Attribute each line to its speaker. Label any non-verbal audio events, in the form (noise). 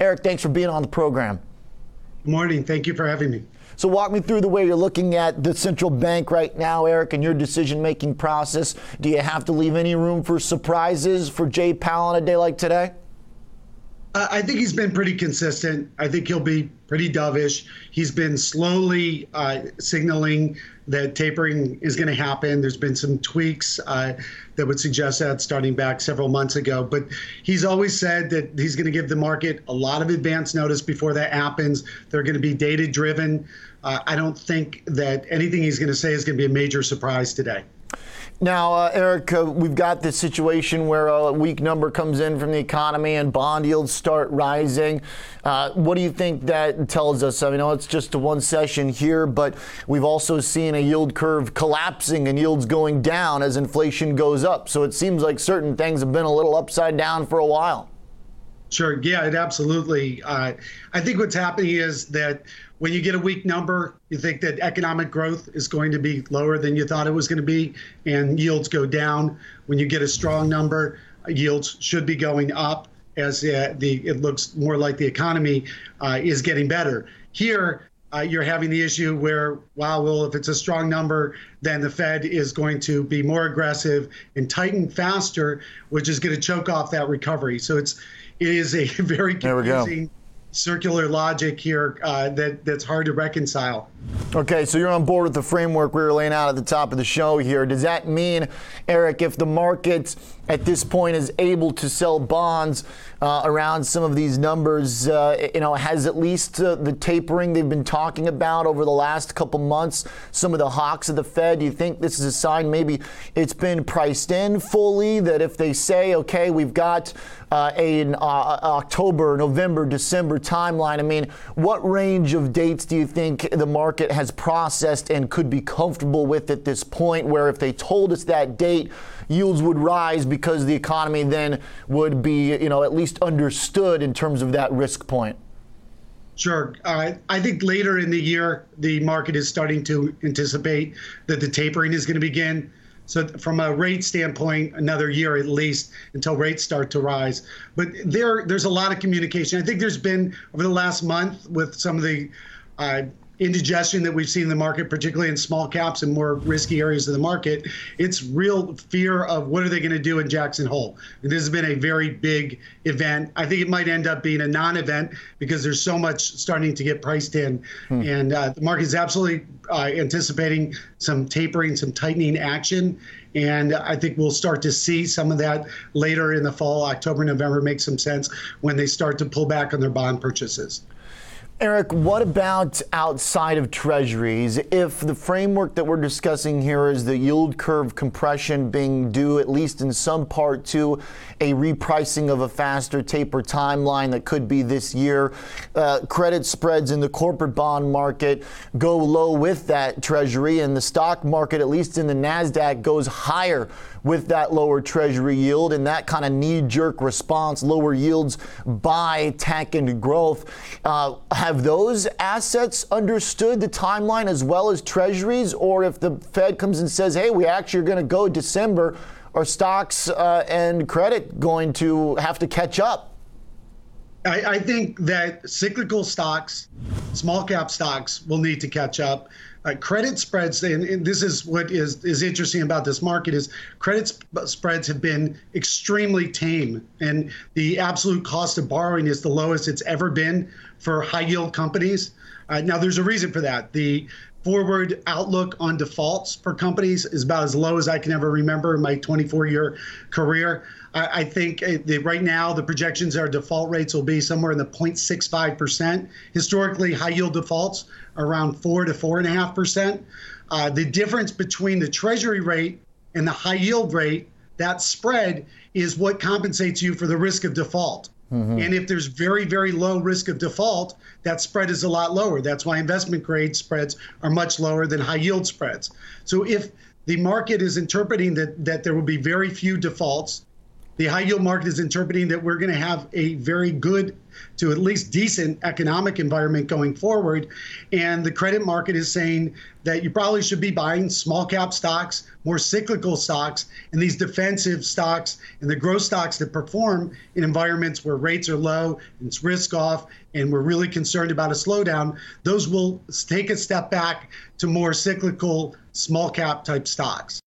Speaker 1: Eric, thanks for being on the program.
Speaker 2: Good morning. Thank you for having me.
Speaker 1: So, walk me through the way you're looking at the central bank right now, Eric, and your decision making process. Do you have to leave any room for surprises for Jay Powell on a day like today?
Speaker 2: I think he's been pretty consistent. I think he'll be pretty dovish. He's been slowly uh, signaling that tapering is going to happen. There's been some tweaks uh, that would suggest that starting back several months ago. But he's always said that he's going to give the market a lot of advance notice before that happens. They're going to be data driven. Uh, I don't think that anything he's going to say is going to be a major surprise today.
Speaker 1: Now, uh, Eric, uh, we've got this situation where a weak number comes in from the economy and bond yields start rising. Uh, what do you think that tells us? I mean, know it's just one session here, but we've also seen a yield curve collapsing and yields going down as inflation goes up. So it seems like certain things have been a little upside down for a while.
Speaker 2: Sure. Yeah, it absolutely. Uh, I think what's happening is that when you get a weak number, you think that economic growth is going to be lower than you thought it was going to be, and yields go down. When you get a strong number, yields should be going up as uh, the it looks more like the economy uh, is getting better. Here, uh, you're having the issue where, wow, well, if it's a strong number, then the Fed is going to be more aggressive and tighten faster, which is going to choke off that recovery. So it's it is a (laughs) very confusing circular logic here uh, that that's hard to reconcile.
Speaker 1: Okay, so you're on board with the framework we were laying out at the top of the show here. Does that mean, Eric, if the market at this point is able to sell bonds uh, around some of these numbers, uh, you know, has at least uh, the tapering they've been talking about over the last couple months, some of the hawks of the Fed, do you think this is a sign maybe it's been priced in fully that if they say, okay, we've got uh, an uh, October, November, December timeline, I mean, what range of dates do you think the market has processed and could be comfortable with at this point where if they told us that date, yields would rise because the economy then would be, you know, at least understood in terms of that risk point?
Speaker 2: Sure. Uh, I think later in the year, the market is starting to anticipate that the tapering is going to begin. So, from a rate standpoint, another year at least until rates start to rise. But there, there's a lot of communication. I think there's been over the last month with some of the uh, indigestion that we've seen in the market, particularly in small caps and more risky areas of the market, it's real fear of what are they going to do in Jackson Hole. And this has been a very big event. I think it might end up being a non-event because there's so much starting to get priced in, hmm. and uh, the market is absolutely uh, anticipating some tapering, some tightening action. And I think we'll start to see some of that later in the fall. October, November makes some sense when they start to pull back on their bond purchases.
Speaker 1: Eric, what about outside of treasuries? If the framework that we're discussing here is the yield curve compression being due, at least in some part, to a repricing of a faster taper timeline that could be this year, uh, credit spreads in the corporate bond market go low with that treasury, and the stock market, at least in the NASDAQ, goes higher with that lower treasury yield and that kind of knee jerk response, lower yields by tech and growth. Uh, have those assets understood the timeline as well as treasuries? Or if the Fed comes and says, hey, we actually are going to go December, are stocks uh, and credit going to have to catch up?
Speaker 2: I, I, think that cyclical stocks, small cap stocks, will need to catch up. Uh, credit spreads, and, and, this is what is is interesting about this market is credit sp- spreads have been extremely tame, and the absolute cost of borrowing is the lowest it's ever been for high yield companies. Uh, now, there's a reason for that. The forward outlook on defaults for companies is about as low as I can ever remember in my 24 year career. I, I think uh, right now the projections are default rates will be somewhere in the 0.65%. Historically, high yield defaults around 4 to 4.5%. Uh, the difference between the treasury rate and the high yield rate, that spread is what compensates you for the risk of default. Mm-hmm. And if there's very, very low risk of default, that spread is a lot lower. That's why investment grade spreads are much lower than high yield spreads. So if the market is interpreting that, that there will be very few defaults, the high yield market is interpreting that we're going to have a very good to at least decent economic environment going forward. And the credit market is saying that you probably should be buying small cap stocks, more cyclical stocks, and these defensive stocks and the growth stocks that perform in environments where rates are low and it's risk off and we're really concerned about a slowdown. Those will take a step back to more cyclical small cap type stocks.